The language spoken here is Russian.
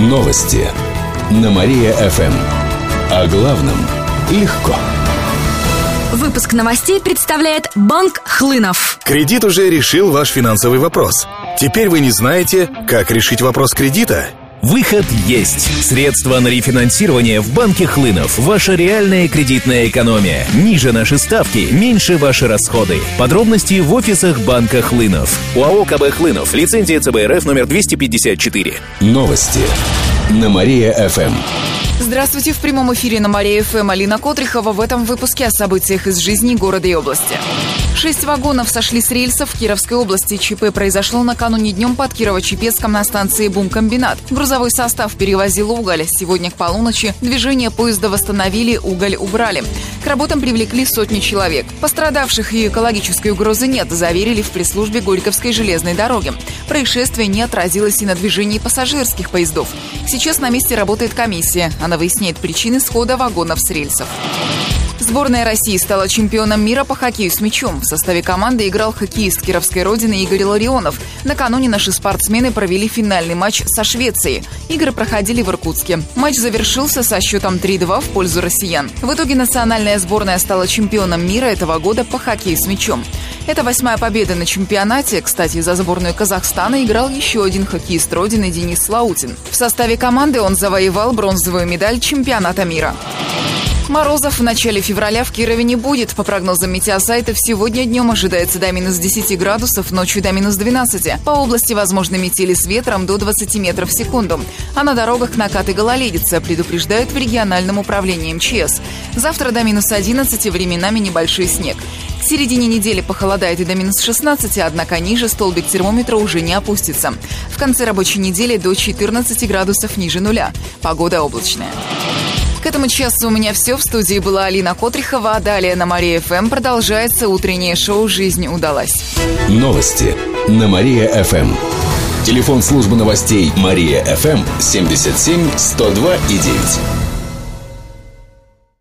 Новости на Мария-ФМ. О главном легко. Выпуск новостей представляет Банк Хлынов. Кредит уже решил ваш финансовый вопрос. Теперь вы не знаете, как решить вопрос кредита? Выход есть. Средства на рефинансирование в банке Хлынов. Ваша реальная кредитная экономия. Ниже наши ставки, меньше ваши расходы. Подробности в офисах банка Хлынов. УАО КБ Хлынов. Лицензия ЦБРФ номер 254. Новости на Мария-ФМ. Здравствуйте, в прямом эфире на Мария ФМ Алина Котрихова в этом выпуске о событиях из жизни города и области. Шесть вагонов сошли с рельсов в Кировской области. ЧП произошло накануне днем под Кирово-Чепецком на станции Бумкомбинат. Грузовой состав перевозил уголь. Сегодня к полуночи движение поезда восстановили, уголь убрали. К работам привлекли сотни человек. Пострадавших и экологической угрозы нет, заверили в пресс-службе Горьковской железной дороги. Происшествие не отразилось и на движении пассажирских поездов. Сейчас на месте работает комиссия. Она выясняет причины схода вагонов с рельсов. Сборная России стала чемпионом мира по хоккею с мячом. В составе команды играл хоккеист кировской родины Игорь Ларионов. Накануне наши спортсмены провели финальный матч со Швецией. Игры проходили в Иркутске. Матч завершился со счетом 3-2 в пользу россиян. В итоге национальная сборная стала чемпионом мира этого года по хоккею с мячом. Это восьмая победа на чемпионате. Кстати, за сборную Казахстана играл еще один хоккеист родины Денис Слаутин. В составе команды он завоевал бронзовую медаль чемпионата мира. Морозов в начале февраля в Кирове не будет. По прогнозам метеосайтов, сегодня днем ожидается до минус 10 градусов, ночью до минус 12. По области возможны метели с ветром до 20 метров в секунду. А на дорогах накаты гололедица, предупреждают в региональном управлении МЧС. Завтра до минус 11, временами небольшой снег. К середине недели похолодает и до минус 16, однако ниже столбик термометра уже не опустится. В конце рабочей недели до 14 градусов ниже нуля. Погода облачная. К этому часу у меня все. В студии была Алина Котрихова. А далее на Мария ФМ продолжается утреннее шоу «Жизнь удалась». Новости на Мария-ФМ. Телефон службы новостей Мария-ФМ 77 102 и 9.